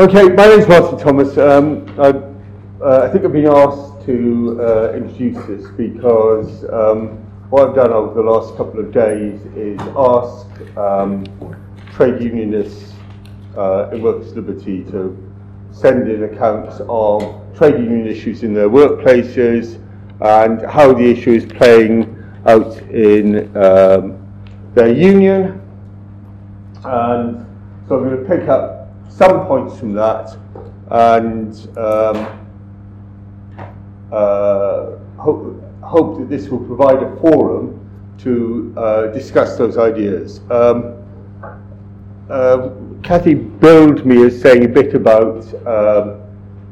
Okay, my name's Martin Thomas. Um, I, uh, I think I've been asked to uh, introduce this because um, what I've done over the last couple of days is ask um, trade unionists uh, in Workers' Liberty to send in accounts of trade union issues in their workplaces and how the issue is playing out in um, their union. And so I'm going to pick up some points from that and um, uh, hope, hope that this will provide a forum to uh, discuss those ideas. Um, uh, Kathy billed me as saying a bit about um,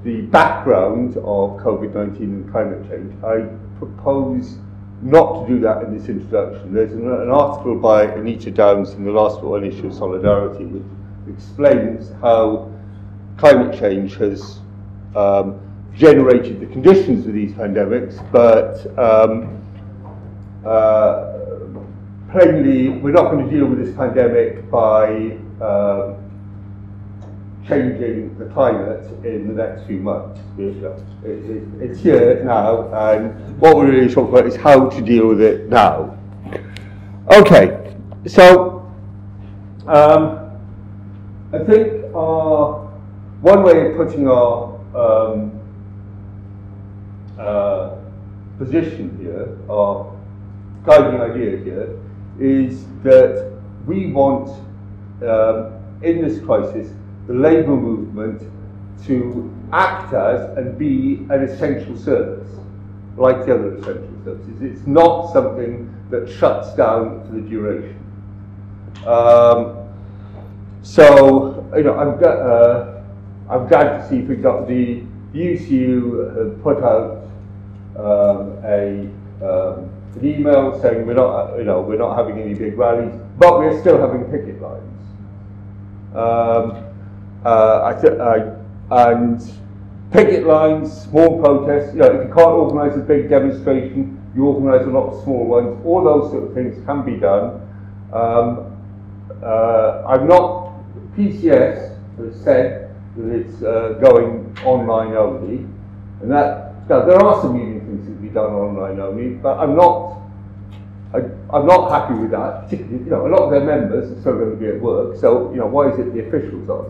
the background of COVID-19 and climate change. I propose not to do that in this introduction. There's an, an article by Anita Downs in the last one issue of Solidarity which explains how climate change has um, generated the conditions of these pandemics, but um, uh, plainly we're not going to deal with this pandemic by uh, changing the climate in the next few months. it's here now, and what we're really talking about is how to deal with it now. Okay, so um, I think our, one way of putting our um, uh, position here, our guiding idea here, is that we want, um, in this crisis, the labour movement to act as and be an essential service, like the other essential services. It's not something that shuts down for the duration. Um, so, you know, I'm, uh, I'm glad to see, for example, the, the UCU put out um, a, um, an email saying we're not, you know, we're not having any big rallies, but we're still having picket lines. Um, uh, I and picket lines, small protests. You know, if you can't organise a big demonstration, you organise a lot of small ones. All those sort of things can be done. Um, uh, I'm not. PCS has said that it's uh, going online only, and that now, there are some union things that can be done online only, but I'm not. I, am not happy with that. Particularly, you know, a lot of their members are still going to be at work, so you know, why is it the officials are?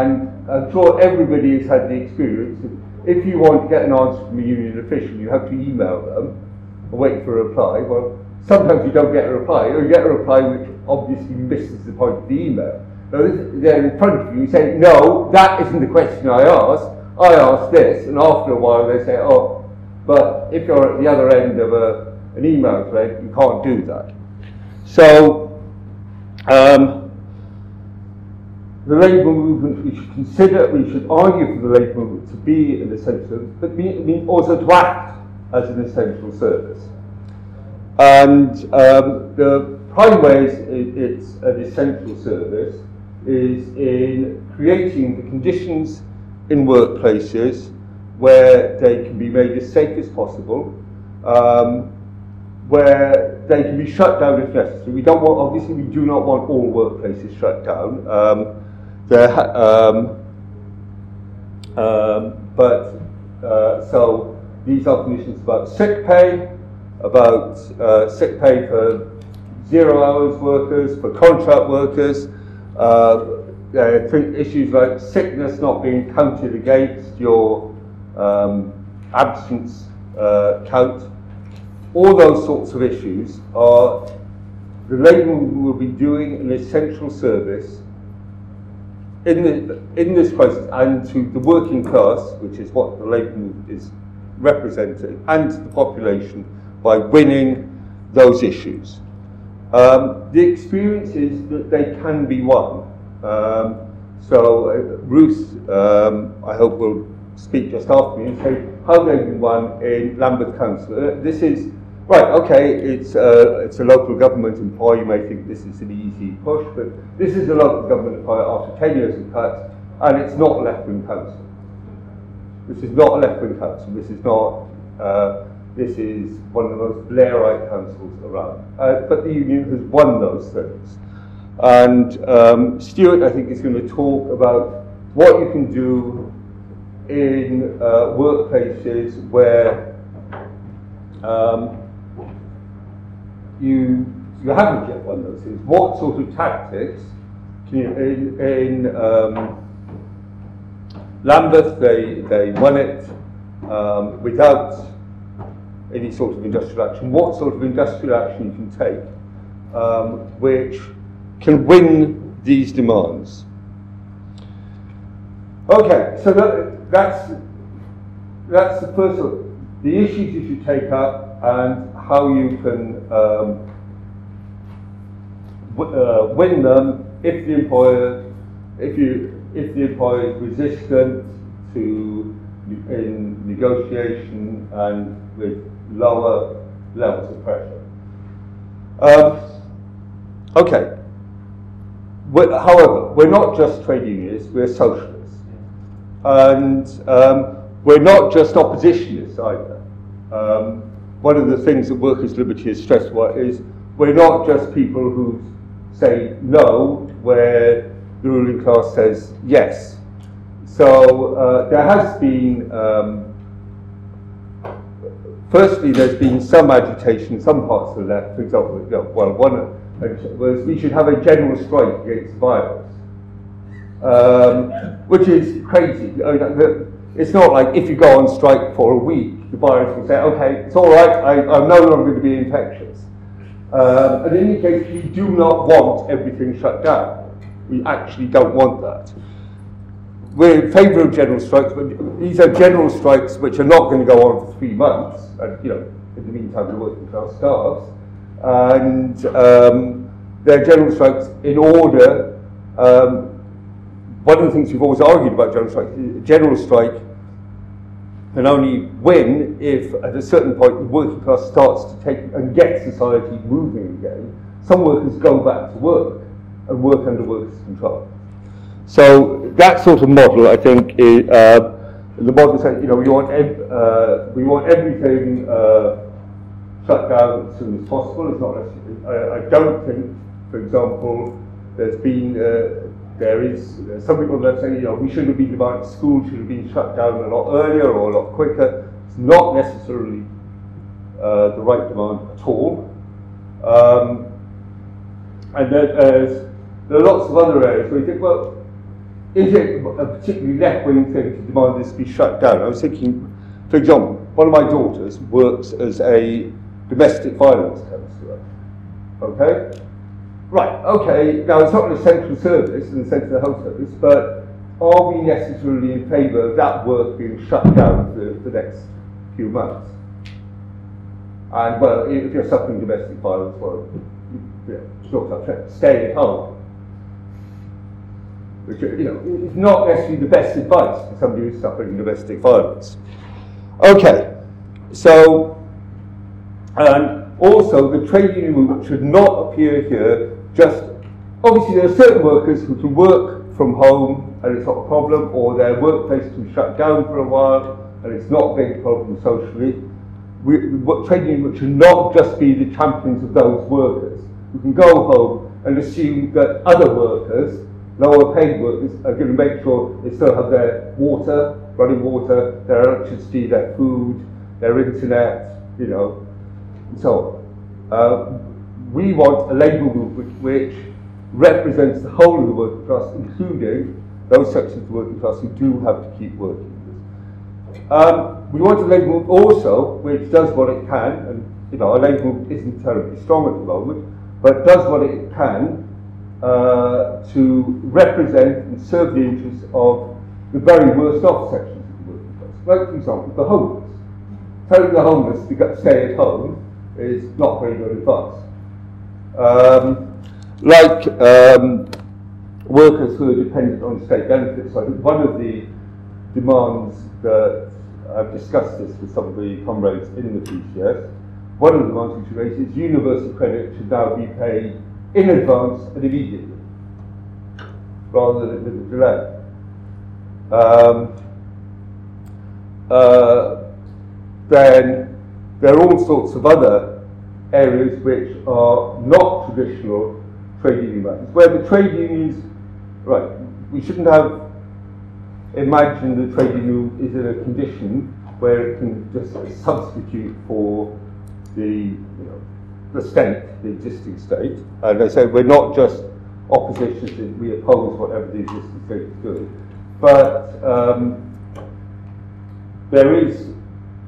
And I'm sure everybody has had the experience if you want to get an answer from a union official, you have to email them and wait for a reply. Well, sometimes you don't get a reply, or you get a reply which obviously misses the point of the email. They're in front of you say, no, that isn't the question I asked. I asked this, and after a while they say, oh, but if you're at the other end of a, an email thread, you can't do that. So, um, the labour movement, we should consider, we should argue for the labour movement to be an essential service, but mean also to act as an essential service. And um, the prime ways it's an essential service is in creating the conditions in workplaces where they can be made as safe as possible, um, where they can be shut down if necessary. We don't want, obviously, we do not want all workplaces shut down. Um, there, um, um, but uh, so these are conditions about sick pay, about uh, sick pay for zero hours workers, for contract workers, uh, issues like sickness not being counted against your um, absence uh, count. All those sorts of issues are the Labour will be doing an essential service in, the, in this crisis and to the working class, which is what the Labour movement is representing, and to the population by winning those issues. Um, the experience is that they can be won. Um, so uh, Ruth, um, I hope, will speak just after me and say how they've been won in Lambeth Council. Uh, this is Right, okay, it's, uh, it's a local government employee. You may think this is an easy push, but this is a local government employee after 10 years of cuts, and it's not a left-wing council. This is not a left-wing council. This is not, uh, this is one of the most Blairite councils around. Uh, but the union has won those things. And um, Stuart, I think, is going to talk about what you can do in uh, workplaces where um, you you haven't yet won those things. What sort of tactics can you, in, in um, Lambeth they they won it um, without any sort of industrial action. What sort of industrial action you can take um, which can win these demands? Okay, so that, that's that's the first of the issues you should take up and how you can um, uh, win them if the employer if you if the employer is resistant to in negotiation and with lower levels of pressure. Um, okay. We're, however, we're not just trade unionists, we're socialists. And um, we're not just oppositionists either. Um, one of the things that Workers' Liberty has stressed is we're not just people who say no where the ruling class says yes. So uh, there has been, um, firstly, there's been some agitation in some parts of the left, for example, well, one was we should have a general strike against violence um, which is crazy. It's not like if you go on strike for a week, the virus will say, okay, it's all right, I, I'm no longer going to be infectious. Um, and in any case, we do not want everything shut down. We actually don't want that. We're in favour of general strikes, but these are general strikes which are not going to go on for three months. And, you know, in the meantime, the working class starves. And um, they're general strikes in order um, one of the things we've always argued about general strike, general strike can only win if at a certain point the working class starts to take and get society moving again. Some workers go back to work and work under workers' control. So that sort of model, I think, is, uh, the model says, you know, we want, ev- uh, we want everything uh, shut down as soon as possible. It's not necessarily, I, don't think, for example, there's been uh, there is some people that say, you know, we should have been about school should have been shut down a lot earlier or a lot quicker. It's not necessarily uh, the right demand at all. Um, and there's, there are lots of other areas where you think, well, is it a particularly left-wing thing to demand this be shut down? I was thinking, for example, one of my daughters works as a domestic violence counsellor. Okay? Right, okay, now it's not an essential service of the health service, but are we necessarily in favour of that work being shut down for the next few months? And well, if you're suffering domestic violence, well, you know, stay at home. Which, you know, is not necessarily the best advice for somebody who's suffering domestic violence. Okay, so, and also the trade union movement should not appear here just obviously there are certain workers who can work from home and it's not a problem, or their workplace can be shut down for a while and it's not a big problem socially. We, what trade unions should not just be the champions of those workers who can go home and assume that other workers, lower paid workers, are going to make sure they still have their water, running water, their electricity, their food, their internet, you know, and so on. Uh, we want a labour movement which represents the whole of the working class, including those sections of the working class who do have to keep working. Um, we want a labour movement also which does what it can, and you know, a labour movement isn't terribly strong at the moment, but does what it can uh, to represent and serve the interests of the very worst off sections of the working class. Like, for example, the homeless. Telling the homeless to stay at home is not very good advice. Um, like um, workers who are dependent on state benefits, I think one of the demands that I've discussed this with some of the comrades in the PCS, one of the demands which raised is universal credit should now be paid in advance and immediately, rather than with delay. Um, uh, then there are all sorts of other areas which are not traditional trade union matters, where the trade unions, right, we shouldn't have imagined the trade union is in a condition where it can just substitute for the, the state, the existing state. And I say we're not just opposition, we oppose whatever the existing state is doing. But um, there is,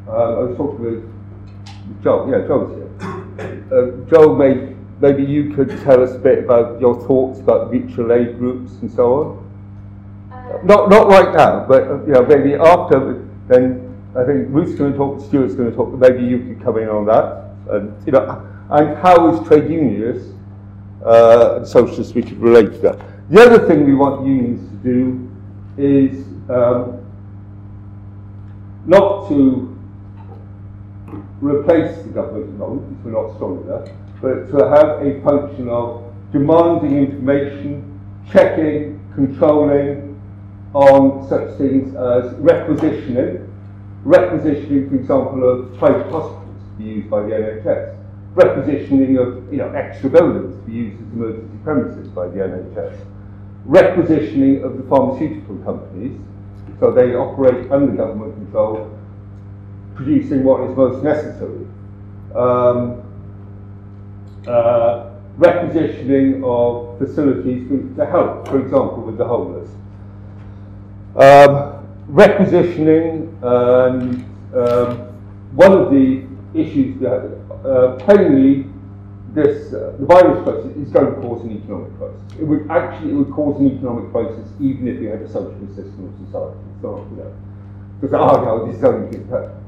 uh, I was talking with Joe, yeah, Joe's here. Uh, Joe, may, maybe you could tell us a bit about your thoughts about mutual aid groups and so on. Uh, not, not right now, but uh, you know, maybe after, then I think Ruth's going to talk, Stuart's going to talk, maybe you could come in on that. And, you know, and how is trade unionists uh, and socialists we could relate to that. The other thing we want unions to do is um, not to replace the government moment, because we're not strong enough, but to have a function of demanding information, checking, controlling on such things as requisitioning, requisitioning, for example, of private hospitals to be used by the NHS, requisitioning of you know, extra buildings to be used as emergency premises by the NHS, requisitioning of the pharmaceutical companies, so they operate under government control, producing what is most necessary. Um, uh, requisitioning of facilities to help, for example, with the homeless. Um, requisitioning um, one of the issues that uh, plainly this uh, the virus crisis is going to cause an economic crisis. It would actually it would cause an economic crisis even if we had a socialist system of society. It's not, you know, because oh no, this is only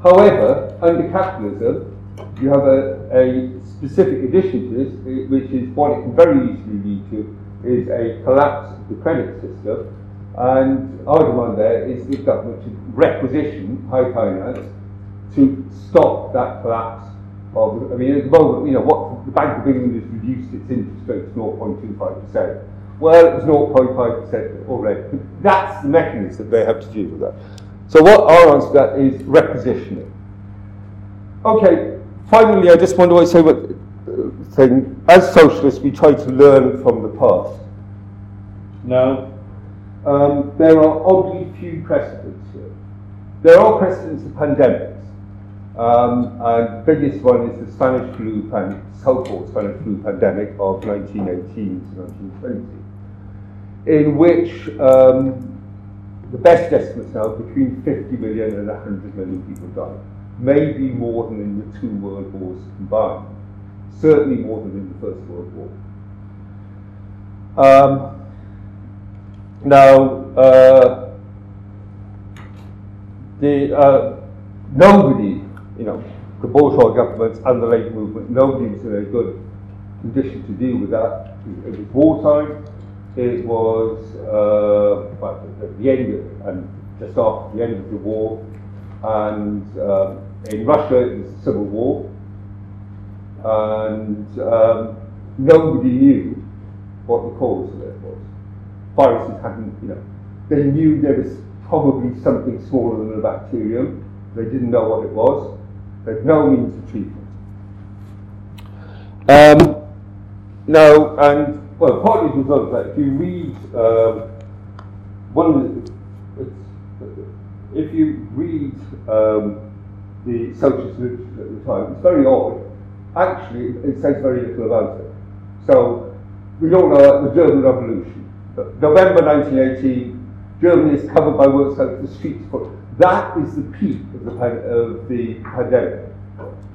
However, under capitalism, you have a, a specific addition to this, which is what it can very easily lead to, is a collapse of the credit system and our demand there is the government to requisition high finance to stop that collapse of, I mean, at the moment, you know, what the Bank of England has reduced its interest rate to 0.25%. Well, it was 0.5% already. That's the mechanism that they have to deal with that. So what our answer to that is requisitioning. Okay, finally, I just want to say what uh, thing. As socialists, we try to learn from the past. Now, um, there are oddly few precedents here. There are precedents of pandemics. Um, and the biggest one is the Spanish flu, pan- so-called Spanish flu pandemic of 1918 to 1920, in which um, the best estimates now between 50 million and 100 million people died. Maybe more than in the two world wars combined. Certainly more than in the First World War. Um, now, uh, the, uh, nobody, you know, the bourgeois governments and the labour movement, nobody was in a good condition to deal with that. It was wartime. It was uh, at the end of, and just after the end of the war, and um, in Russia it was a civil war, and um, nobody knew what the cause of it was viruses hadn't, you know, they knew there was probably something smaller than a bacterium. They didn't know what it was. Had no means of treatment. Um, no, and well, partly as a result of that, if you read um, one of the, if you read um, the socialist literature at the time, it's very odd. Actually, it says very little about it. So we don't know about the German Revolution November 1918, Germany is covered by works like the streets. That is the peak of the, of the pandemic,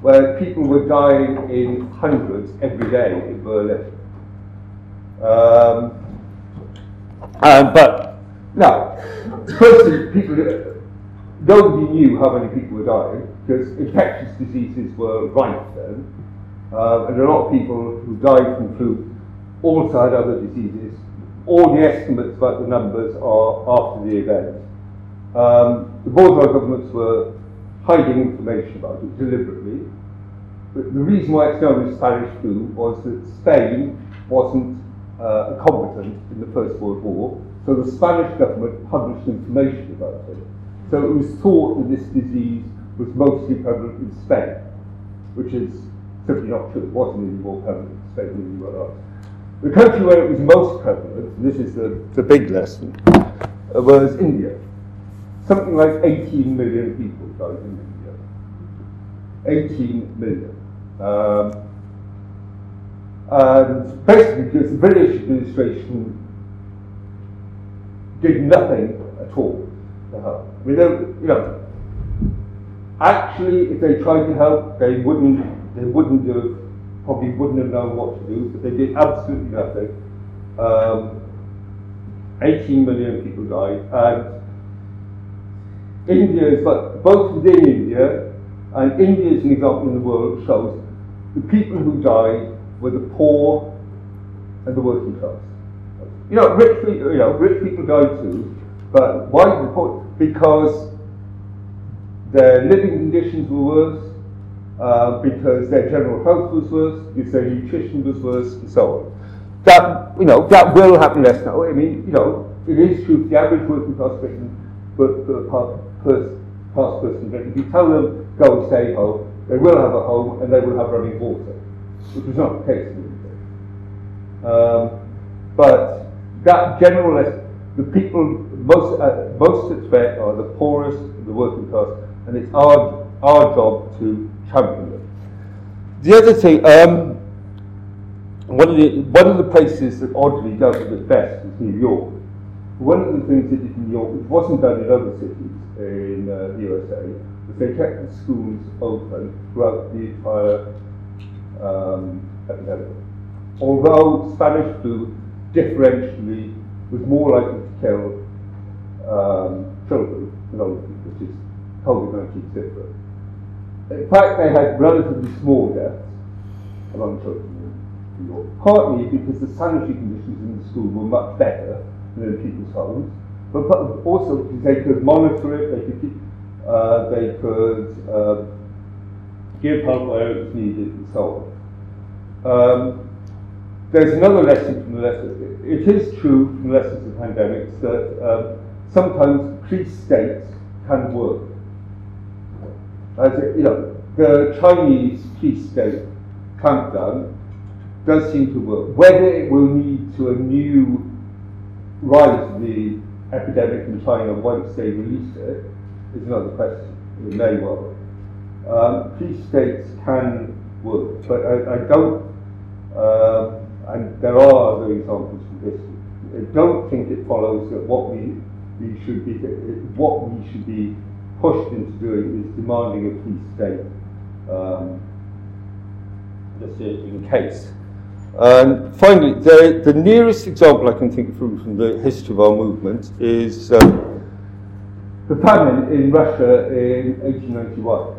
where people were dying in hundreds every day in Berlin. Um, and, but now, firstly, people nobody knew how many people were dying because infectious diseases were rife then, uh, and a lot of people who died from flu also had other diseases all the estimates about the numbers are after the event. Um, the bourgeois governments were hiding information about it deliberately. But the reason why it's known as Spanish flu was that Spain wasn't uh, a combatant in the First World War, so the Spanish government published information about it. So it was thought that this disease was mostly prevalent in Spain, which is simply not true. It wasn't any more prevalent in Spain than anywhere else. The country where it was most prevalent, this is the, the big lesson, uh, was India. Something like 18 million people died in India. 18 million. Um, and basically because the British administration did nothing at all to help. I mean, you know, actually, if they tried to help, they wouldn't, they wouldn't have, probably wouldn't have known what to do, but they did absolutely nothing. Um, 18 million people died, and India is, but both within India, and India is an example in the world, shows the people who died were the poor and the working class. You know, rich people, you know, rich people died too, but why the poor? Because their living conditions were worse, uh, because their general health was worse, because their nutrition was worse, and so on. That you know that will happen less now. I mean, you know, it is true. The average working class person, but the person, past person, if you tell them go and stay home, they will have a home and they will have running water, which was not the case in the um, But that general, the people most uh, most at threat are the poorest, the working class, and it's our our job to champion them. The other thing, um, one of the one of the places that oddly does it best is New York. One of the things that did in New York, which wasn't done in other cities in uh, the USA, they kept the schools open throughout the entire um, epidemic. Although Spanish flu differentially was more likely to kill um, children than older people, which is COVID-19 different. In fact, they had relatively small deaths among children in New York, partly because the sanitary conditions in the school were much better than in people's homes, but also they could monitor it, they could, uh, they could uh, give help where it's needed, and so on. Um, there's another lesson from the lessons. It is true from the lessons of pandemics that um, sometimes police states can work. As you know, the Chinese police state clampdown does seem to work. Whether it will lead to a new rise of the epidemic in China once they release it is another question. It may well. Um, police states can work, but I, I don't. Uh, and there are other examples from history. I don't think it follows that what we, we should be what we should be pushed into doing is demanding a police state, um, just in case. And finally, the, the nearest example I can think of from, from the history of our movement is um, the famine in Russia in 1891.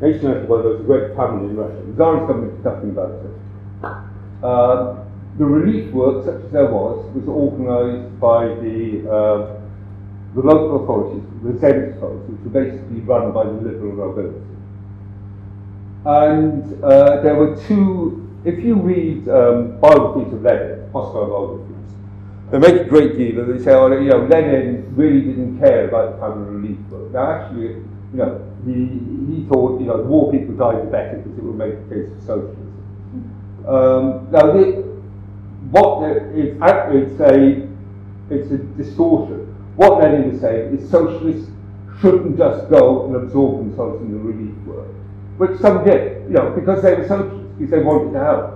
1891, there was a great famine in Russia. The Tsarist government did nothing about it. Uh, the relief work, such as there was, was organised by the, uh, the local authorities, the Zemstvos, which were basically run by the liberal nobility. And uh, there were two, if you read um, biographies of Lenin, hostile biographies, they make a great deal of it. They say, oh, you know, Lenin really didn't care about the family relief work. Now, actually, you know, he, he thought, you know, the more people died, the better, because it would make the case for socialism. Um, now, the, what the, it's, it's a it's a distortion. What Lenin was saying is socialists shouldn't just go and absorb themselves in the relief work, which some did, you know, because they were socialists, because they wanted to help.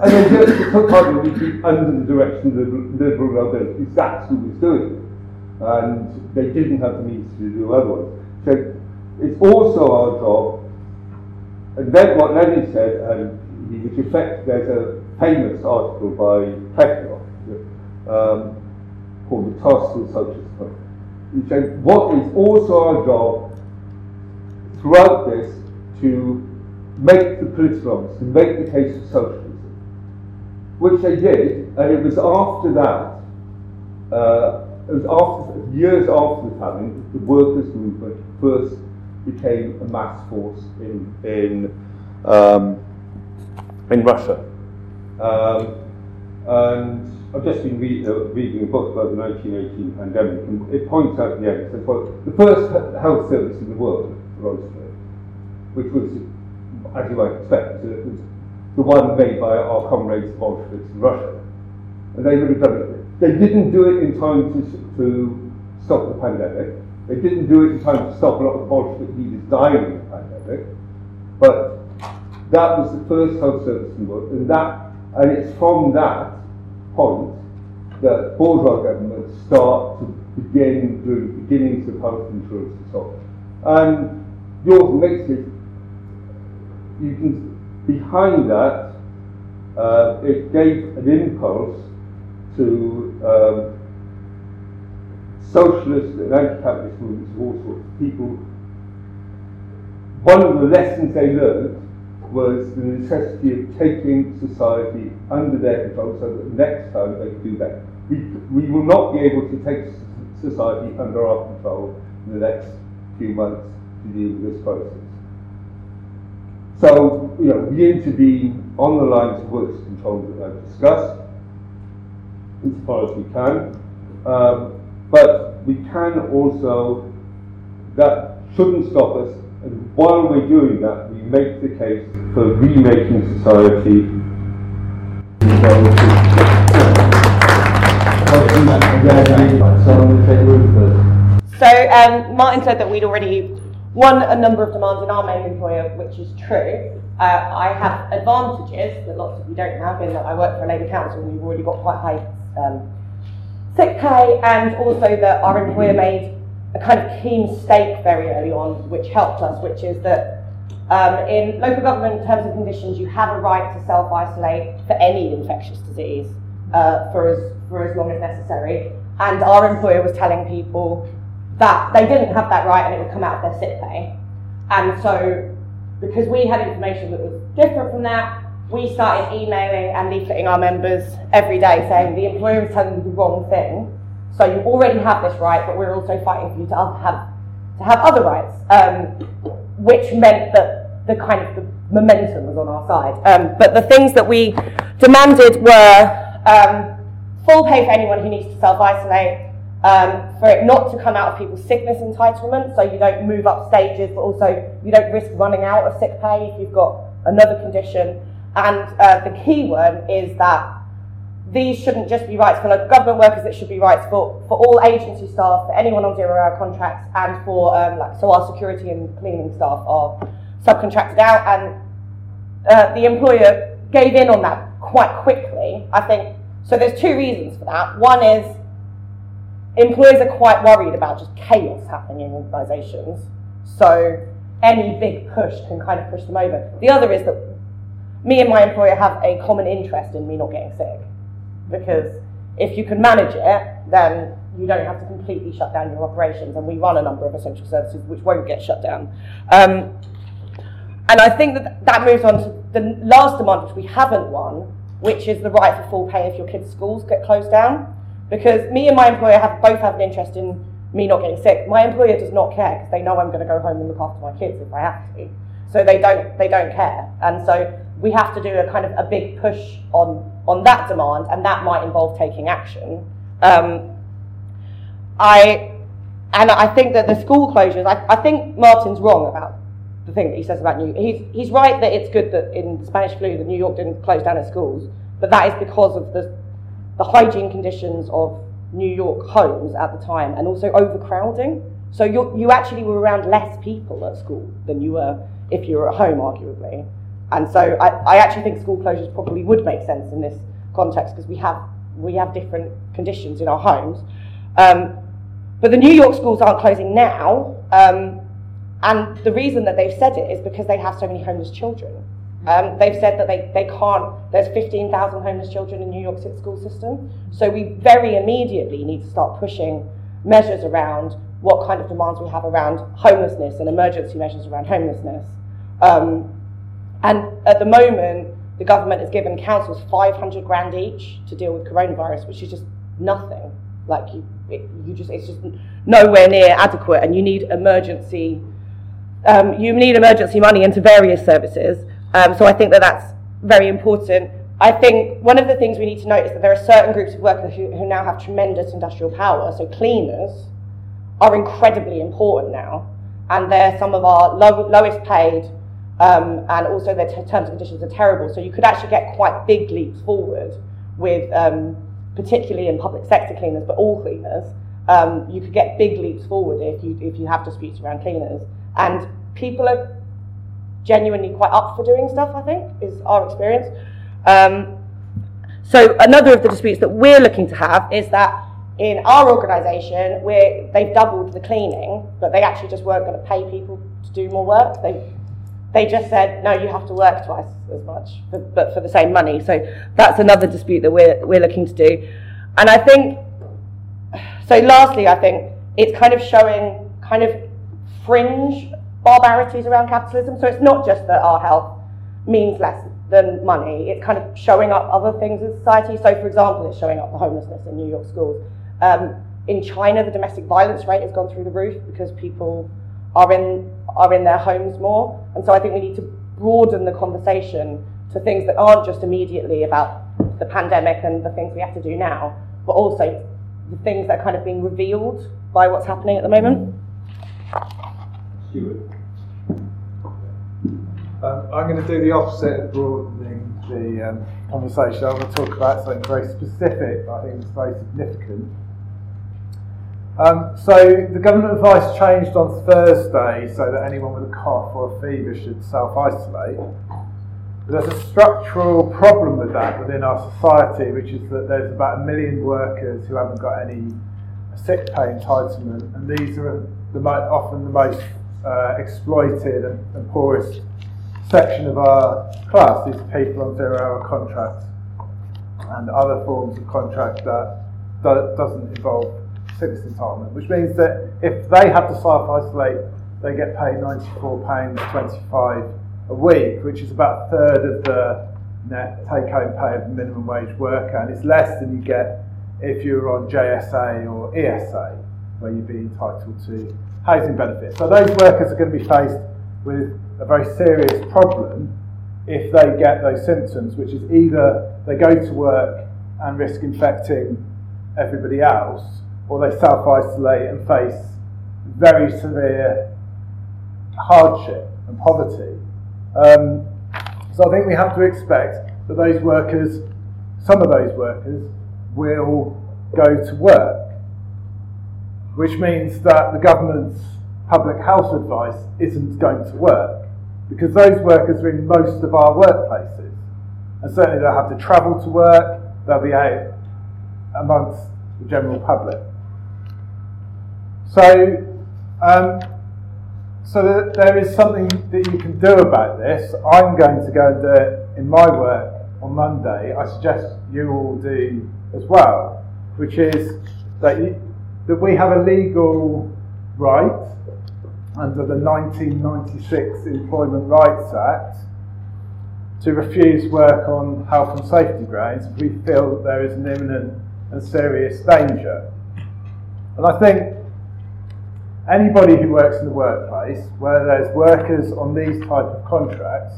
And then just took part under the direction of the liberal that's who was doing it. And they didn't have the means to do otherwise. So it's also our job, and then what Lenin said, and which reflects, there's a famous article by Plekhanov um, called The Task of Socialism. He said, what is also our job throughout this to make the political arguments, to make the case for socialism, which they did, and it was after that, uh, it was after, years after the famine, the workers' movement first became a mass force in, in um, in Russia. Um, and I've just been read, uh, reading a book about the 1918 pandemic, and it points out at the end, it says, well, the first health service in the world, rose which was, as you might expect, it was the one made by our comrades, Bolsheviks in Russia. And they would have done it. They didn't do it in time to, to stop the pandemic. They didn't do it in time to stop a lot of Bolshevik leaders dying in the pandemic, but that was the first health service in the world, and that, and it's from that point that bourgeois governments start to begin doing beginnings of health insurance and so on. And yours makes it, you can, behind that, uh, it gave an impulse to um, socialist and anti-capitalist movements of all sorts of people. One of the lessons they learned was the necessity of taking society under their control so that next time they could do that. We, we will not be able to take society under our control in the next few months to deal with this crisis. So, you know, we intervene on the lines of workers' control that I've discussed, as far as we can. Um, but we can also, that shouldn't stop us, and while we're doing that, we make the case for remaking society. So um, Martin said that we'd already won a number of demands in our main employer, which is true. Uh, I have advantages that lots of you don't have in that I work for a Labour Council and we've already got quite high um, sick pay and also that our employer made a kind of keen stake very early on, which helped us, which is that um, in local government terms and conditions, you have a right to self-isolate for any infectious disease uh, for, as, for as long as necessary. And our employer was telling people that they didn't have that right and it would come out of their sick pay. And so, because we had information that was different from that, we started emailing and leafleting our members every day saying the employer is telling you the wrong thing. So you already have this right, but we're also fighting for you to have to have other rights, um, which meant that the kind of the momentum was on our side. Um, but the things that we demanded were um, full pay for anyone who needs to self-isolate, um, for it not to come out of people's sickness entitlement, so you don't move up stages, but also you don't risk running out of sick pay if you've got another condition. And uh, the key one is that these shouldn't just be rights for local government workers, it should be rights for, for all agency staff, for anyone on zero hour contracts, and for, um, like, so our security and cleaning staff are subcontracted out. And uh, the employer gave in on that quite quickly, I think. So there's two reasons for that. One is employers are quite worried about just chaos happening in organisations. So any big push can kind of push them over. The other is that me and my employer have a common interest in me not getting sick because if you can manage it, then you don't have to completely shut down your operations. And we run a number of essential services which won't get shut down. Um, and I think that that moves on to the last demand, which we haven't won, which is the right for full pay if your kids' schools get closed down. Because me and my employer have both have an interest in me not getting sick. My employer does not care because they know I'm going to go home and look after my kids if I have to. So they don't they don't care. And so we have to do a kind of a big push on on that demand, and that might involve taking action. Um, I and I think that the school closures. I, I think Martin's wrong about the thing that he says about New. He's he's right that it's good that in Spanish flu that New York didn't close down its schools, but that is because of the the hygiene conditions of New York homes at the time, and also overcrowding. So you you actually were around less people at school than you were if you were at home, arguably. And so I, I actually think school closures probably would make sense in this context because we have we have different conditions in our homes. Um, but the New York schools aren't closing now, um, and the reason that they've said it is because they have so many homeless children. Um, they've said that they, they can't, there's 15,000 homeless children in New York City school system. So we very immediately need to start pushing measures around what kind of demands we have around homelessness and emergency measures around homelessness. Um, and at the moment, the government has given councils 500 grand each to deal with coronavirus, which is just nothing. Like you, it, you just, it's just nowhere near adequate, and you need emergency, um, you need emergency money into various services. Um, so I think that that's very important. I think one of the things we need to note is that there are certain groups of workers who, who now have tremendous industrial power. So cleaners are incredibly important now, and they're some of our low, lowest paid um, and also their t- terms and conditions are terrible. So you could actually get quite big leaps forward with, um, particularly in public sector cleaners, but all cleaners, um, you could get big leaps forward if you if you have disputes around cleaners, and people are genuinely quite up for doing stuff. I think is our experience. Um, so another of the disputes that we're looking to have is that in our organisation, they've doubled the cleaning, but they actually just weren't going to pay people to do more work. They they just said no, you have to work twice as much, but, but for the same money. So that's another dispute that we're we're looking to do, and I think so. Lastly, I think it's kind of showing kind of fringe barbarities around capitalism. So it's not just that our health means less than money. It's kind of showing up other things in society. So, for example, it's showing up the homelessness in New York schools. Um, in China, the domestic violence rate has gone through the roof because people are in are in their homes more. And so, I think we need to broaden the conversation to things that aren't just immediately about the pandemic and the things we have to do now, but also the things that are kind of being revealed by what's happening at the moment. Um, I'm going to do the opposite of broadening the um, conversation. I'm going to talk about something very specific, I think is very significant. Um, so the government advice changed on Thursday so that anyone with a cough or a fever should self-isolate. But There's a structural problem with that within our society, which is that there's about a million workers who haven't got any sick pay entitlement, and these are the often the most uh, exploited and, and poorest section of our class is people on zero hour contracts and other forms of contract that do, doesn't involve sickness entitlement, which means that if they have to self isolate, they get paid £94.25 a week, which is about a third of the net take home pay of a minimum wage worker, and it's less than you get if you're on JSA or ESA, where you'd be entitled to housing benefits. So those workers are going to be faced with a very serious problem if they get those symptoms, which is either they go to work and risk infecting everybody else, or they self isolate and face very severe hardship and poverty. Um, so I think we have to expect that those workers, some of those workers, will go to work, which means that the government's public health advice isn't going to work because those workers are in most of our workplaces. And certainly they'll have to travel to work, they'll be out amongst the general public. So, um, so there is something that you can do about this. I'm going to go and do it in my work on Monday. I suggest you all do as well, which is that, you, that we have a legal right under the 1996 Employment Rights Act to refuse work on health and safety grounds if we feel that there is an imminent and serious danger. And I think anybody who works in the workplace where there's workers on these type of contracts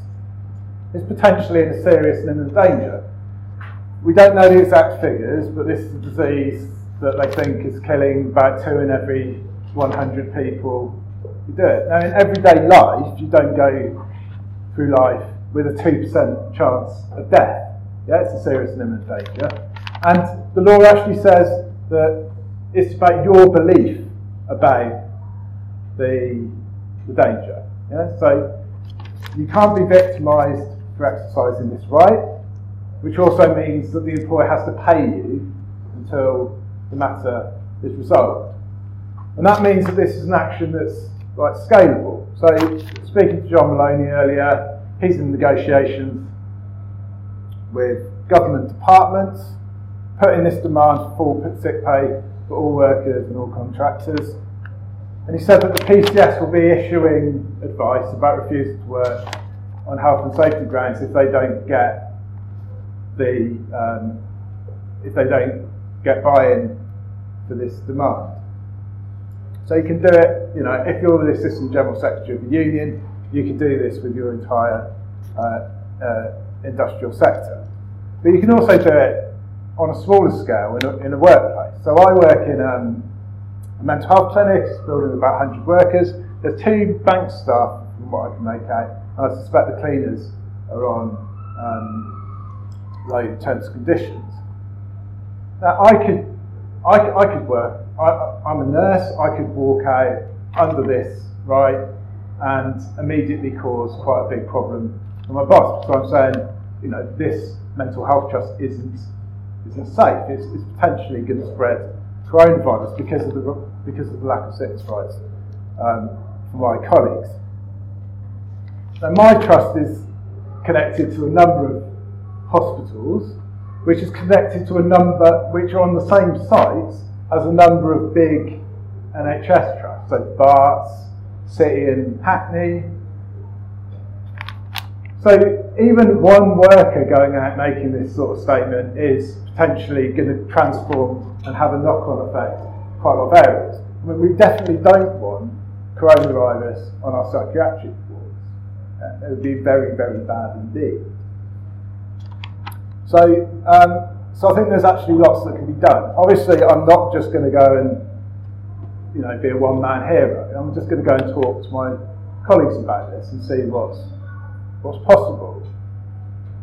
is potentially in a serious and imminent danger. We don't know the exact figures, but this is a disease that they think is killing about two in every 100 people you do it. Now, in everyday life, you don't go through life with a 2% chance of death. Yeah, it's a serious and imminent danger. And the law actually says that it's about your belief about the, the danger. Yeah? So you can't be victimised for exercising this right, which also means that the employer has to pay you until the matter is resolved. And that means that this is an action that's like scalable. So speaking to John Moloney earlier, he's in negotiations with government departments, putting this demand for full sick pay for all workers and all contractors. And he said that the PCS will be issuing advice about refusal to work on health and safety grounds if they don't get the um, if they don't get buy-in for this demand. So you can do it, you know, if you're the Assistant General Secretary of the Union, you can do this with your entire uh, uh, industrial sector. But you can also do it on a smaller scale in a, in a workplace. So I work in um, a mental health clinic, it's building about 100 workers. There's two bank staff, from what I can make out, and I suspect the cleaners are on um, low terms conditions. Now I could, I, I could work I, I'm a nurse, I could walk out under this, right, and immediately cause quite a big problem for my boss. So I'm saying, you know, this mental health trust isn't isn't safe. It's, it's potentially going to spread coronavirus because of the because of the lack of sickness rights um, for my colleagues. Now, my trust is connected to a number of hospitals, which is connected to a number which are on the same sites as a number of big NHS trusts, so Barts, City and Hackney. So even one worker going out making this sort of statement is potentially going to transform and have a knock-on effect quite a lot of areas. I mean, we definitely don't want coronavirus on our psychiatric wards. Uh, it would be very, very bad indeed. So, um, so I think there's actually lots that can be done. Obviously, I'm not just going to go and you know be a one-man hero. I'm just going to go and talk to my colleagues about this and see what's what's possible.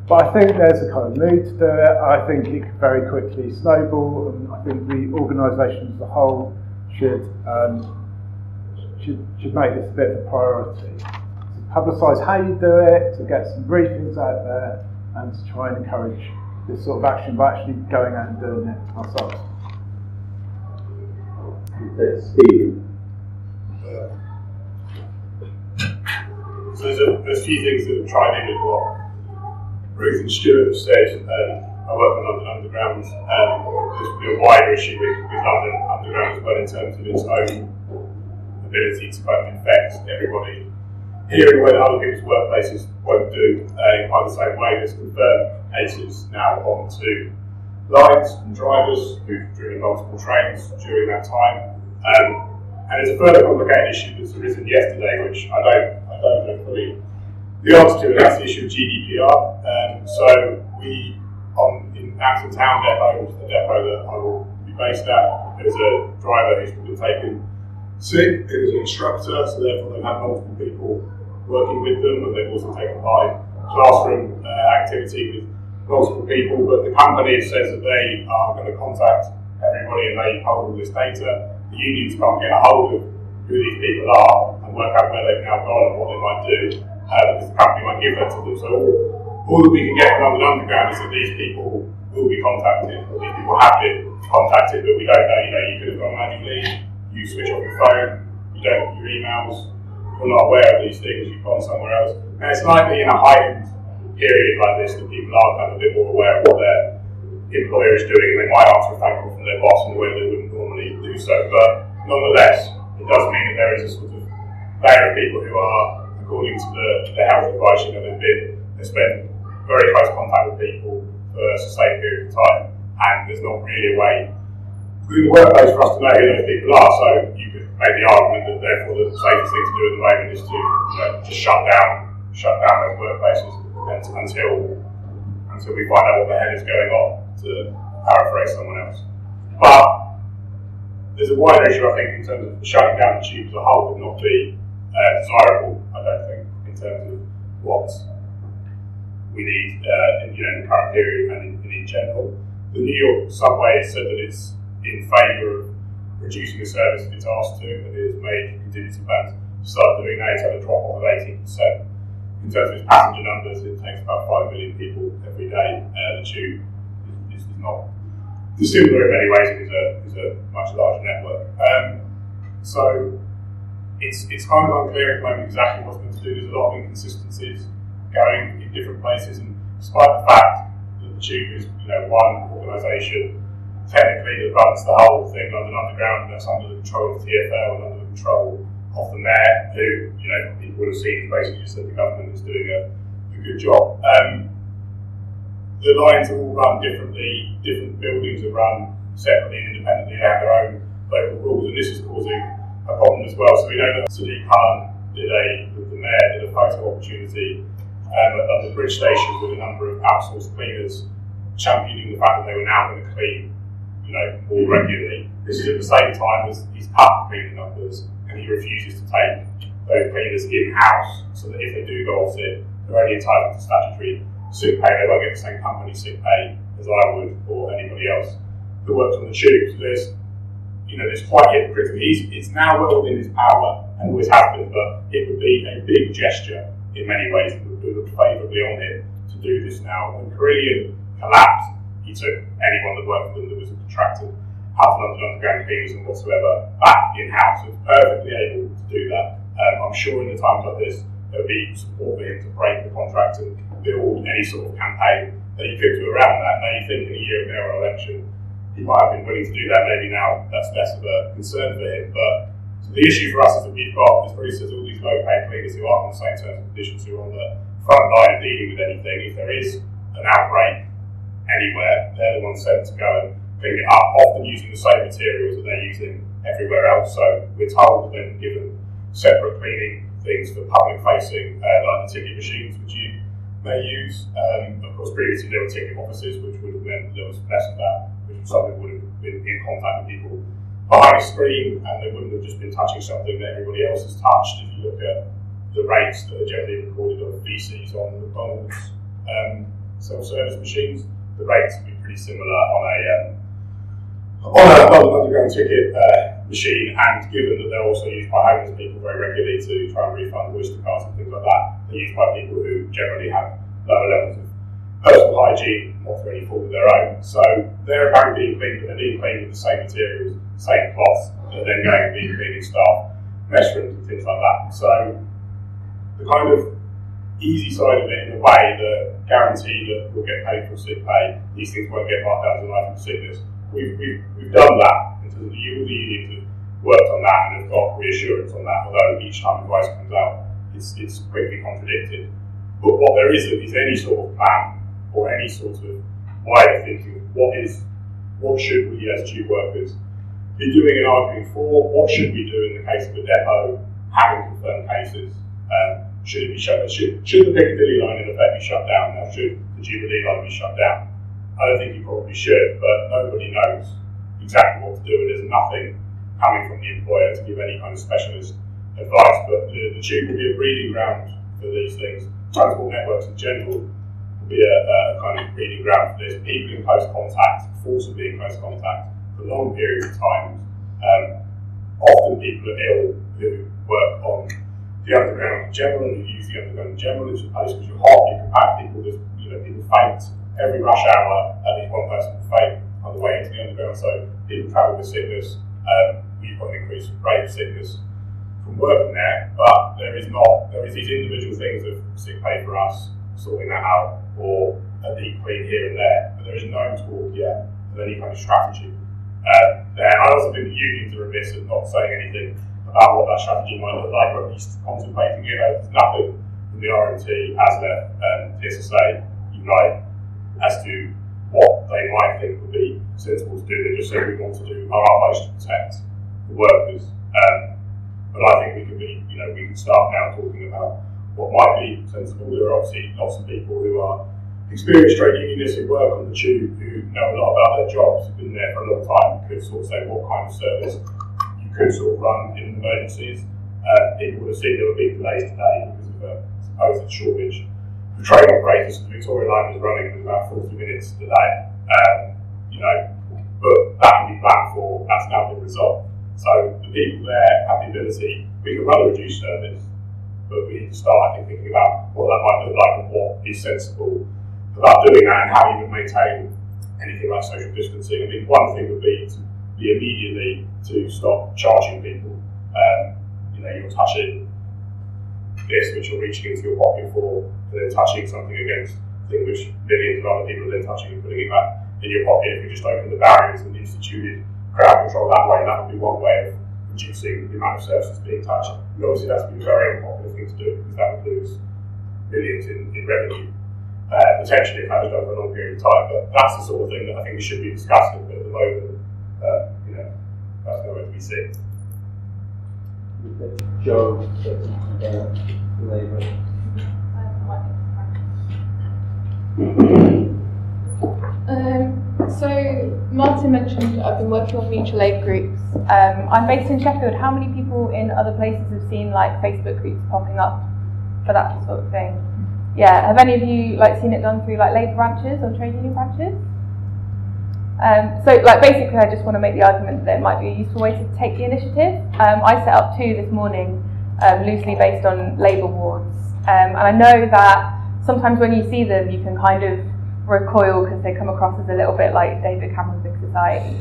But I think there's a kind of mood to do it. I think it could very quickly snowball, and I think the organisation as a whole should um, should should make this a bit of a priority. To publicise how you do it, to get some briefings out there, and to try and encourage this sort of action by actually going out and doing it ourselves. Steve. So there's a, a few things that have tried in with what Ruth and Stuart have said. Um, I work on London Underground. Um, there's a wider issue with, with London Underground as well in terms of its own ability to of infect everybody here in a way that other people's workplaces won't do in quite the same way. There's confirmed cases now onto lines and drivers who've driven multiple trains during that time. Um, and there's a further complicated issue that's arisen yesterday, which I don't, I don't know fully the answer to, and that's the issue of GDPR. Um, so we, on in Acton Town Depot, the depot that I will be based at, there's a driver who's been taken sick, was an instructor, so therefore they've had multiple people working with them, and they've also taken part in classroom uh, activity with multiple people. But the company says that they are going to contact everybody and they hold all this data. The unions can't get a hold of who these people are and work out where they've now gone and what they might do uh, because the company might give that to them. So all, that we can get from London Underground is that these people will be contacted. or These people have been contacted, but we don't know. You know, you could have gone manually. You switch off your phone. You don't your emails you're not aware of these things, you've gone somewhere else. And it's likely in a heightened period like this that people are kind of a bit more aware of what their employer is doing and they might ask phone call from their boss in a way they wouldn't normally do so. But nonetheless, it does mean that there is a sort of layer of people who are, according to the, the health advice, you know, they've been, they spend very close contact with people for a sustained period of time and there's not really a way within the workplace for us to know who those people are. So you make the argument that therefore the safest thing to do at the moment is to you know, just shut down, shut down those workplaces until until we find out what the hell is going on. To paraphrase someone else, but there's a wider issue I think in terms of shutting down the tube as a whole would not be uh, desirable. I don't think in terms of what we need uh, in, you know, in the current period and in, in general. The New York subway said that it's in favour of reducing the service if it's asked to, and it has made contingency plans start doing that. It's had a drop off of 18%. In terms of its passenger numbers, it takes about 5 million people every day. Uh, the tube is, is, not dissimilar in many ways, it is a, is a much larger network. Um, so it's, it's kind of unclear at the moment exactly what's going to do. There's a lot of inconsistencies going in different places, and despite the fact that the tube is you know one organisation technically that runs the whole thing, London Underground, and that's under the control of TfL and under the control of the mayor, who, you know, people would have seen basically just that the government is doing a, a good job. Um, the lines are all run differently, different buildings are run separately and independently, they have their own local rules, and this is causing a problem as well. So we know that Sadiq Khan did a, the mayor did a photo opportunity um, at the Bridge Station with a number of outsourced cleaners championing the fact that they were now going to clean you know, more regularly. This is at the same time as he's cut cleaning numbers and he refuses to take those cleaners in-house so that if they do go off sick, they're only entitled to statutory sick pay. They won't get the same company sick pay as I would or anybody else that works on the tube. So there's, you know, it's quite hypocritical. He's, it's now well within his power, and always has been, but it would be a big gesture in many ways that would look favourably on him to do this now. When Carillion collapsed, he took anyone that worked for them that was out of London Underground teams and whatsoever back in house. So perfectly able to do that. Um, I'm sure in the times like this, there'll be support for him to break the contract and build any sort of campaign that he could do around that. Now you think in a year of mayoral election, he might have been willing to do that. Maybe now that's less of a concern for him. But so the issue for us is that we've got, as Bruce says, all these low paid cleaners who aren't on the same terms and conditions, who are on the front line of dealing with anything. If there is an outbreak anywhere, they're the ones sent to go and clean up, often using the same materials that they're using everywhere else. So we're told they're given separate cleaning things for public facing, uh, like the ticket machines, which you may use. Um, of course, previously there were ticket offices, which would have meant there was less of that, which would have been in contact with people behind a screen, and they wouldn't have just been touching something that everybody else has touched. If you look at the rates that are generally recorded on VCs on McDonald's um, self-service machines, the rates would be pretty similar on a um, on a London Underground ticket uh, machine, and given that they're also used by homeless people very regularly to try and refund Oyster cards and things like that, they're used by people who generally have lower levels of personal hygiene, not through any fault of their own. So they're apparently being cleaned, but they're being cleaned with the same materials, same cloths, and then going and being cleaning staff, mess rooms and things like that. So the kind of easy side of it in a way that guarantee that we'll get paid for sick pay, these things won't get marked down as an item of sickness. We've, we've, we've done that in terms of the, unions have worked on that and have got reassurance on that, although each time advice comes out, it's, it's quickly contradicted. But what there isn't is any sort of plan or any sort of wider thinking of what is, what should we as tube workers be doing and arguing for? What should we do in the case of a depot having confirmed cases? Um, should it be shut? Should, should the Piccadilly line in effect be shut down? Should the Jubilee line be shut down? I don't think you probably should, but nobody knows exactly what to do, and there's nothing coming from the employer to give any kind of specialist advice. But the, the tube will be a breeding ground for these things. Transport networks in general will be a, a kind of breeding ground for this. People in close contact, forcibly in close contact for long periods of time. Um, often people are ill who work on the underground in general and who use the underground in general. It's a place which is hot, you can pack people, there's, you know, people faint every rush hour, at least one person will faint on the way into the underground. So people travel with sickness. Um, we've got an increased rate of sickness from working there, but there is not, there is these individual things of sick pay for us, sorting that out, or a deep clean here and there, but there is no talk yet of any kind of strategy. Um, then I also think the unions are remiss in not saying anything about what that strategy might look like, or at least contemplating it. There's nothing from the RMT, ASLEF, and TSSA Unite as to what they might think would be sensible to do. They just say we want to do our utmost to protect the workers. Um, but I think we could be, you know, we could start now talking about what might be sensible. There are obviously lots of people who are experienced trade unionists who work on the tube who know a lot about their jobs, have been there for a long time, could sort of say what kind of service you could sort of run in emergencies. Uh, people would have seen there were big delays today because of a supposed shortage the train operators, the Victoria line was running in about 40 minutes delay. Um, you know, but that can be planned for, that's now been resolved. So the people there have the ability, we can run a reduced service, but we need to start, I think, thinking about what that might look like and what is sensible about doing that and how you would maintain anything like social distancing. I mean, one thing would be to be immediately to stop charging people. Um, you know, you're touching this which you're reaching into your pocket for, and then touching something against thing which millions of other people are then touching and putting it back in your pocket. If you just open the barriers and instituted crowd control that way, that would be one way of reducing the amount of surfaces being touched. And obviously that's been a very unpopular thing to do because that would lose millions in, in revenue. Uh, potentially if that was done for a long period of time, but that's the sort of thing that I think we should be discussing. But at the moment, uh, you know, that's nowhere to be seen. Joe, uh, Labour. Um, so Martin mentioned I've been working on mutual aid groups. Um, I'm based in Sheffield. How many people in other places have seen like Facebook groups popping up for that sort of thing? Yeah. Have any of you like seen it done through like labour branches or trade union branches? Um, so, like, basically, I just want to make the argument that it might be a useful way to take the initiative. Um, I set up two this morning, um, loosely based on labour wards, um, and I know that sometimes when you see them, you can kind of recoil because they come across as a little bit like David Cameron's Big Society.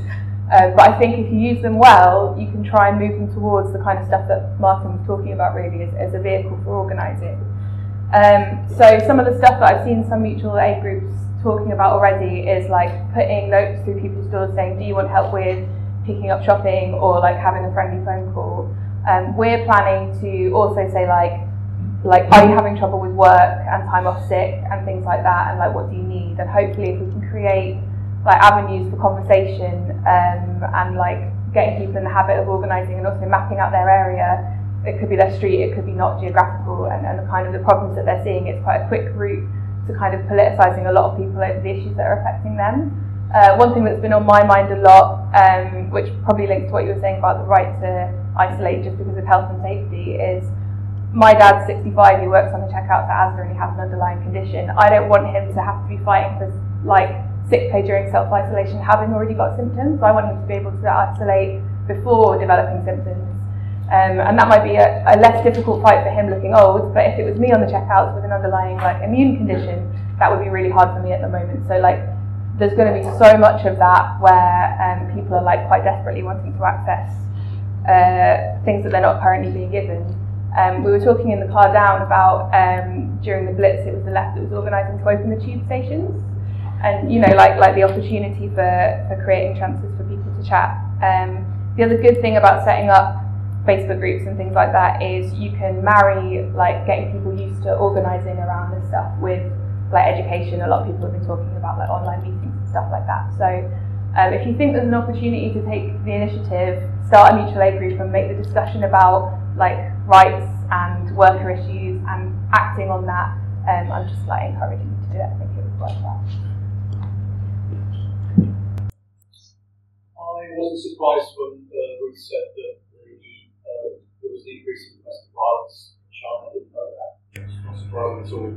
Um, but I think if you use them well, you can try and move them towards the kind of stuff that Martin was talking about, really, as, as a vehicle for organising. Um, so some of the stuff that I've seen some mutual aid groups talking about already is like putting notes through people's doors saying, do you want help with picking up shopping or like having a friendly phone call? Um, we're planning to also say like, like, are you having trouble with work and time off sick and things like that? And like, what do you need? And hopefully, if we can create like avenues for conversation um, and like getting people in the habit of organising and also mapping out their area, it could be their street, it could be not geographical, and, and the kind of the problems that they're seeing. It's quite a quick route to kind of politicising a lot of people over the issues that are affecting them. Uh, one thing that's been on my mind a lot, um, which probably links to what you were saying about the right to isolate just because of health and safety, is my dad's 65, he works on the checkout for Asda and he has an underlying condition. I don't want him to have to be fighting for like sick pay during self-isolation having already got symptoms. I want him to be able to isolate before developing symptoms. Um, and that might be a, a, less difficult fight for him looking old, but if it was me on the checkouts with an underlying like immune condition, that would be really hard for me at the moment. So like there's going to be so much of that where um, people are like quite desperately wanting to access uh, things that they're not currently being given. Um, we were talking in the car down about um, during the Blitz, it was the left that was organising to open the tube stations, and you know, like like the opportunity for, for creating chances for people to chat. Um, the other good thing about setting up Facebook groups and things like that is you can marry like getting people used to organising around this stuff with like education. A lot of people have been talking about like online meetings and stuff like that. So um, if you think there's an opportunity to take the initiative, start a mutual aid group and make the discussion about like rights and worker issues and acting on that, um, I'm just like encouraging you to do it. I think it would work well. I wasn't surprised when uh, Ruth said that the, uh, there was an increase in domestic violence in China. I didn't know that. It's not surprising at all.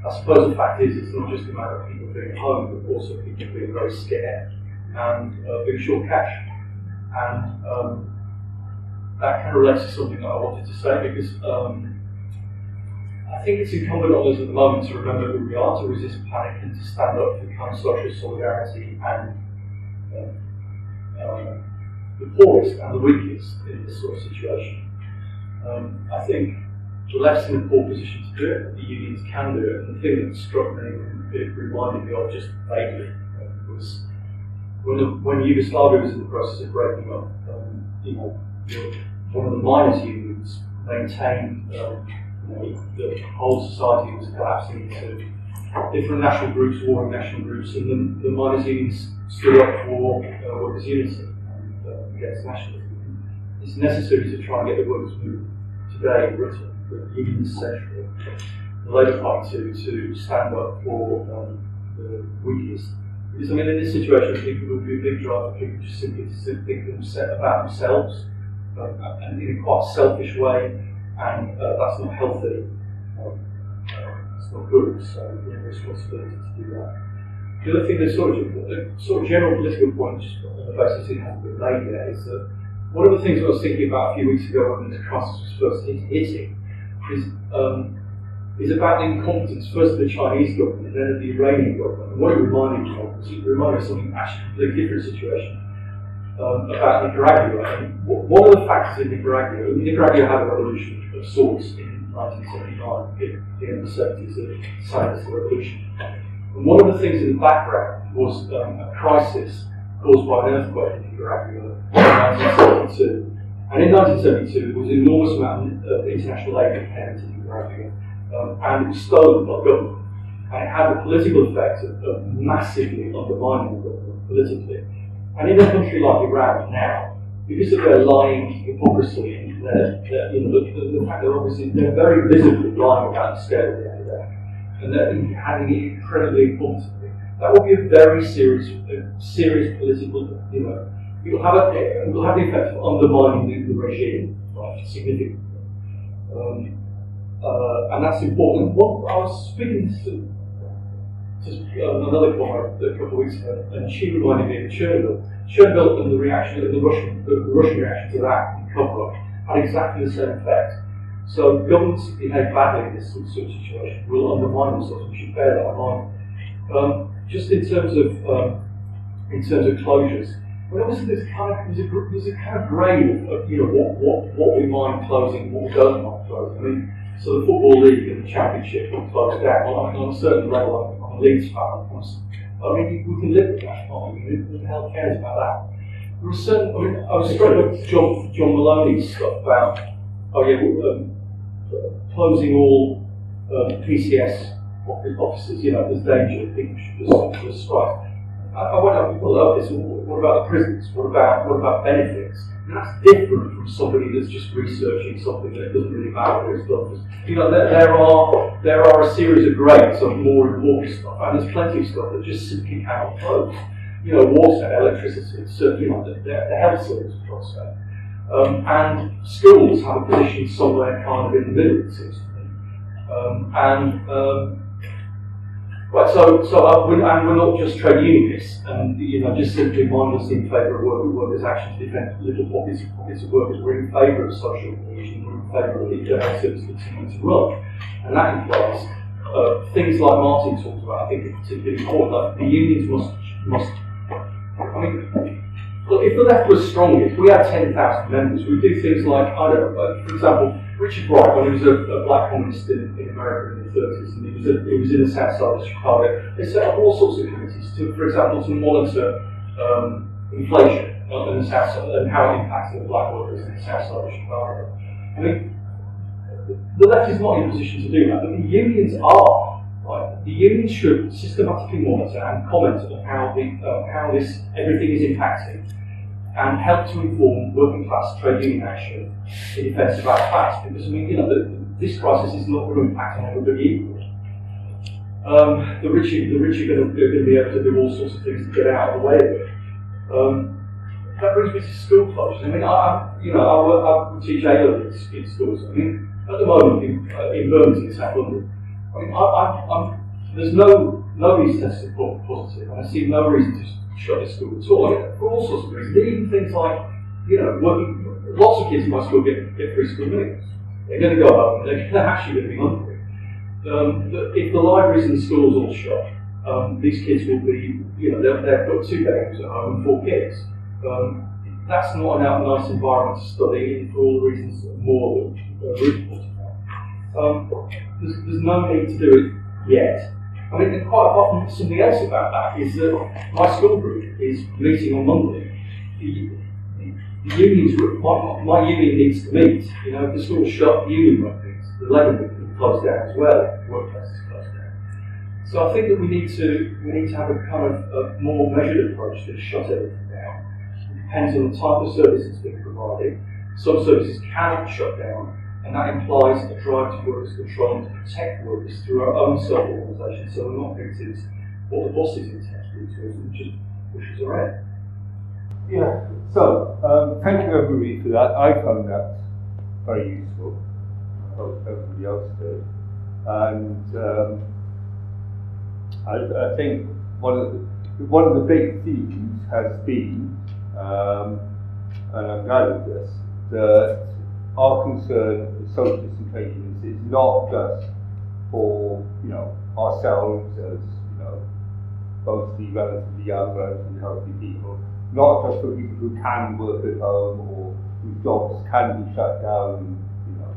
I suppose the fact is, it's not just a matter of people being home, but also people being very scared and uh, being short cash. And um, that kind of relates to something that I wanted to say because um, I think it's incumbent on us at the moment to remember who we are, to resist panic, and to stand up for kind of social solidarity and uh, um, the poorest and the weakest in this sort of situation. Um, I think left's in a poor position to do it, the unions can do it, and the thing that struck me, and it reminded me of just vaguely, was when, the, when Yugoslavia was in the process of breaking up, um, you know, one of the miners' unions maintained um, you know, the whole society was collapsing into different national groups, warring national groups, and the, the miners' unions stood up for uh, workers' unity and uh, against nationalism. It's necessary to try and get the workers' movement today in Britain, the the Labour Party to, to stand up for um, the weakest. Because I mean, in this situation, it would be a big drive people just simply to think about themselves and in a quite selfish way, and uh, that's not healthy. Um, uh, it's not good. So we have a responsibility to do that. The other thing that's sort of sort of general political point, on the basis it hasn't been made that one of the things I was thinking about a few weeks ago when this crisis was first hitting is um, is about the incompetence first of the Chinese government and then of the Iranian government. And what it reminded me of was it reminded me of something actually completely different situation um, about Nicaragua. And what are the factors in Nicaragua? Nicaragua had a revolution of sorts in 1979, at the end of the 70s, the Sandinista revolution. And one of the things in the background was um, a crisis caused by an earthquake in Nicaragua in 1972. And in 1972, there was an enormous amount of international aid that came to Nicaragua, um, and it was stolen by government. And it had the political effect of, of massively undermining the government politically. And in a country like Iran now, because of their lying hypocrisy and their, their you know, the, the, fact that obviously they're very visibly lying about the scale of the epidemic, and they're having it incredibly incompetently, that will be a very serious, serious political, you know, it will have, a, it will have the effect of undermining the, the regime right, significantly. Um, uh, and that's important. What I was speaking to just uh, another comment a couple of weeks ago, and she reminded me of Chernobyl. Chernobyl and the reaction, the Russian, the, Russian reaction to that in cover had exactly the same effect. So governments behave badly in this sort of situation will undermine themselves. We should bear that in mind. Um, just in terms of um, in terms of closures, well, obviously there's kind of there's a, there's a kind of grade of, you know what, what what we mind closing, what we don't mind closing. I mean, so the football league and the championship will close down. Well, I mean, on a certain level, I'm, a Leeds fan. I mean, we can live with that. I mean, who the hell cares about that? There were certain. I mean, I was struck with John John Moloney's stuff about oh yeah, um, closing all um, PCS offices. You know, there's danger. People should just just strike. I, I wonder how people love this. What about the prisons? What about what about benefits? And that's different from somebody that's just researching something that doesn't really matter what it's. You know, there, there are there are a series of grades of more important stuff, and there's plenty of stuff that just simply cannot close. You know, water, electricity, certainly know, the, the health service, say. Um, and schools have a position somewhere kind of in the middle, it seems to me. Um, and um, Right, so, so uh, we're, and we're not just trade unionists, and you know, just simply mindlessly in favour of worker workers' action to defend little pockets, pockets of workers. We're in favour of social cohesion, we're in favour of the uh, service to run. And that implies uh, things like Martin talked about, I think are particularly important. Like the unions must, must I mean, look, if the left was strong, if we had 10,000 members, we'd do things like, I don't know, for example, Richard Wright, when he was a, a black communist in, in, America in the 30s, and he was, a, he was in the south side of Chicago, they set up all sorts of committees to, for example, to monitor um, inflation in the south side and how it impacted the black workers in the south side of Chicago. I mean, the left is not in a position to do that, but the unions are. Right? The unions should systematically monitor and comment on how the uh, how this everything is impacting and help to inform working class trade union action in defence of our class. Because, I mean, you know, the, this crisis is not going to impact on everybody equally. Um, the rich, the rich are going, to, to be able to do all sorts of things to get out of the way of it. Um, that brings me to school closures. I mean, I, you know, I, I teach A level in schools. I mean, at the moment in, uh, in Birmingham, South London, I mean, I, I, there's no nobody's tested positive, and I see no reason to the school at all. Mean, for all sorts of reasons. Even things like, you know, working. Lots of kids in my school get, get free school meals. They're going to go home. They're, they're actually going to be hungry. Um, if the libraries and schools all shut, um, these kids will be, you know, they've, they've got two parents at home and four kids. Um, that's not an out nice environment to study in for all the reasons more than uh, um, there's, there's no need to do it yet. I mean, quite often something else about that is that my school group is meeting on Monday. The, the unions, my, union needs to meet. You know, if the school's shut, the union won't meet. The labour can close down as well. Workplace is closed down. So I think that we need to we need to have a kind of a more measured approach to shut everything down. It depends on the type of service that's being provided. Some services cannot shut down and that implies a drive towards control and to protect workers through our own self-organisation, so we're not victims what the bosses intend to do to us and just push us around. Yeah, so um, thank you everybody for that. I found that very useful. I hope everybody else did. And um, I, I, think one of the, one of the big themes has been, um, and I'm glad of this, that our concern with social disintegration is not just for you know ourselves as you know mostly relatively young, relatively healthy people, not just for people who can work at home or whose jobs can be shut down, you know,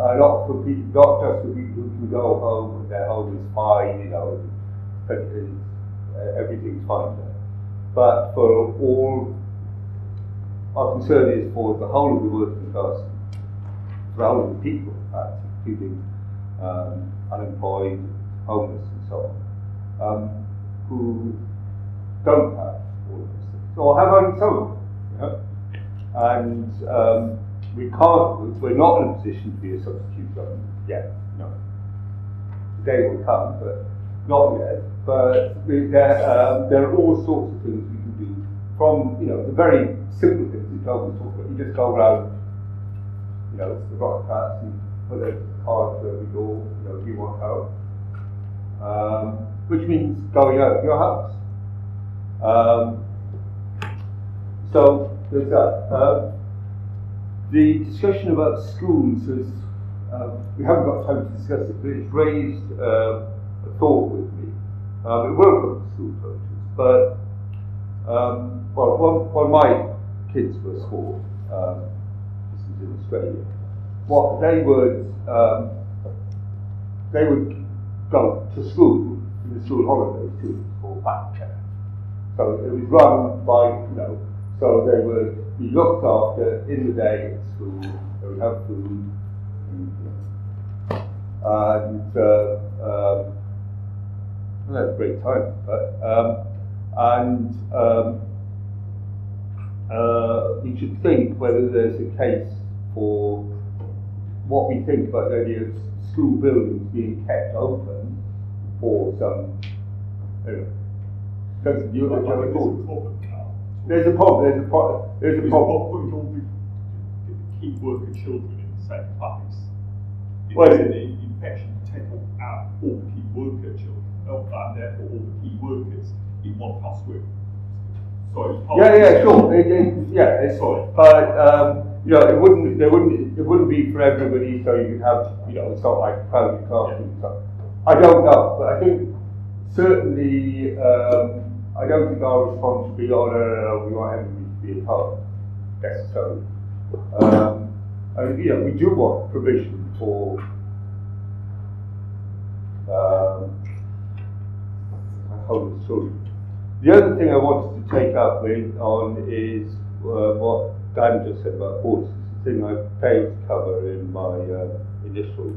uh, not for people, not just for people who can go home and their home is fine, you know, everything's fine there, but for all. Our concern is for the whole of the working class of people, in fact, including um, unemployed, homeless, and so on, um, who don't have all of these things, or have only some of them. You know? And um, we can't, we're not in a position to be a substitute government yet. No. The day will come, but not yet. But we, there, um, there are all sorts of things we can do from, you know, the very simple things Joe was talking about. You just go around you know, the rock cuts and put a card to every door, you know, you want help? um, which means going out of your house. Um, so there's that. Uh, the discussion about schools is, uh, we haven't got time to discuss it, but it's raised uh, a thought with me. Um, it will to school coaches, but um, well, when, when my kids were small, um, Australia, what they would um, they would go to school in the school holidays too for back check. So it was run by you know, so they would be looked after in the day at school. They would have food and, uh, um, had a great time. But um, and um, uh, we should think whether there's a case for what we think about the idea of school buildings being kept open for some. Know, you But have I a think thought. there's a problem, There's a problem. There's a problem. There's a problem. not putting all the, the key worker children in the same place. If Well, there's an infection, take out all the key worker children, and therefore all the key workers in one swoop. Sorry. Yeah, yeah, sure. It, it, yeah, it's Sorry. But um, you know, it wouldn't. There wouldn't. It wouldn't be for everybody. So you could have. You know, it's not like crowded classrooms. So I don't know, but I think certainly. Um, I don't think our response should be, oh no, no, no, we want everybody to be at home necessarily. Um, and you know, we do want provision for. Um, home children. The other thing I wanted to take up with on is uh, what Dan just said about horses. The thing I failed to cover in my uh, initial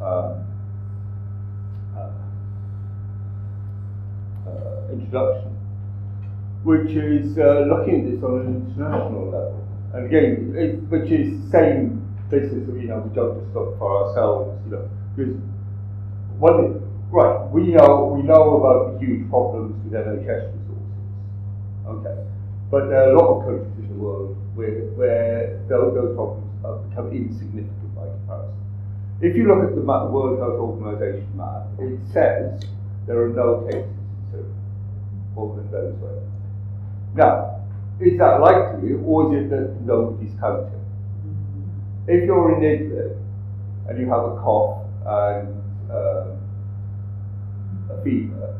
um, uh, uh, introduction, which is uh, looking at this on an international level. And again, it, which is same business. You know, we don't just look for ourselves. You know, because one Right, we know we know about the huge problems with NHS resources. Okay, but there are a lot of countries in the world where where those, problems have become insignificant by comparison. If you look at the World Health Organization map, it says there are no cases in Syria or Venezuela. Now, is that likely, or is it that nobody's counting? If you're in Idlib and you have a cough and um, a fever,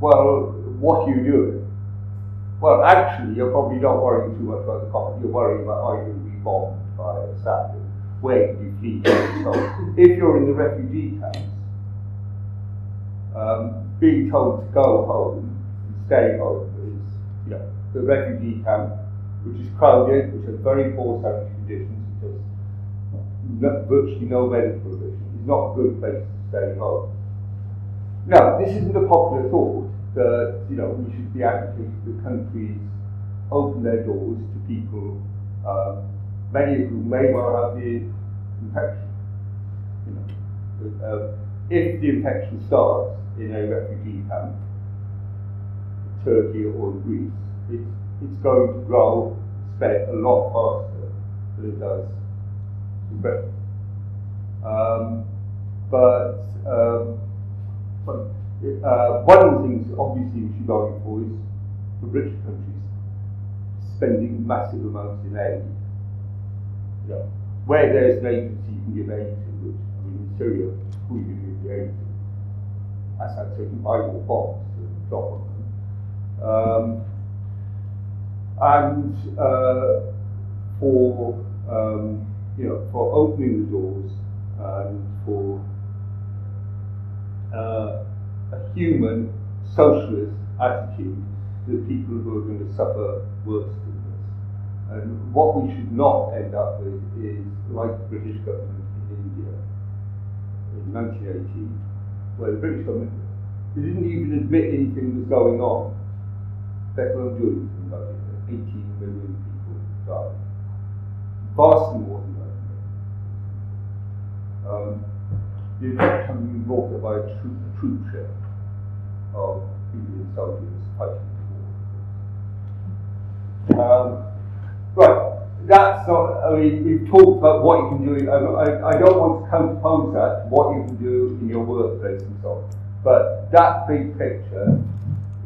well, what are you doing? Well, actually, you're probably not worrying too much about the cough. You're worrying about are you going to be bombed by a Assad? Where do you flee? so, if you're in the refugee camps, um, being told to go home and stay home is, you know, the refugee camp, which is crowded, which has very poor sanitary conditions, has no, virtually no medical provision, is not a good place to stay home. Now, this isn't a popular thought that you know we should be advocating that countries open their doors to people, uh, many of whom may well have the infection. You know, uh, if the infection starts in a refugee camp, Turkey or Greece, it's, it's going to grow, spread a lot faster than it does in Britain. Um, but um, but uh, one of the things, obviously, we should argue for is the rich countries spending massive amounts in aid. Know, where there's an agency you can give aid to, which, I mean, in Syria, who you can give the aid to? Assad so you buy more bombs to drop on them. Um, and uh, for, um, you know, for opening the doors and for uh, a human socialist attitude to the people who are going to suffer worse than this. And what we should not end up with is like the British government in India in 1918, where the British government they didn't even admit anything was going on, let alone do anything about it. 18 million people died. Vastly more than that. Um, the infection being brought up by a troop, troop ship of Indian soldiers fighting the war. Um, right, that's not, I mean, we've talked about what you can do, I, I, don't want to counterpose that what you can do in your workplace and so on. But that big picture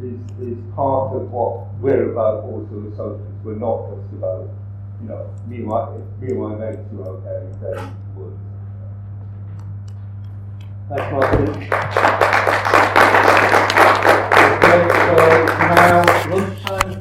is, is part of what we're about also as socialists. We're not just about, you know, me and my, me and my mates are okay, that's Martin. Okay, so now lunchtime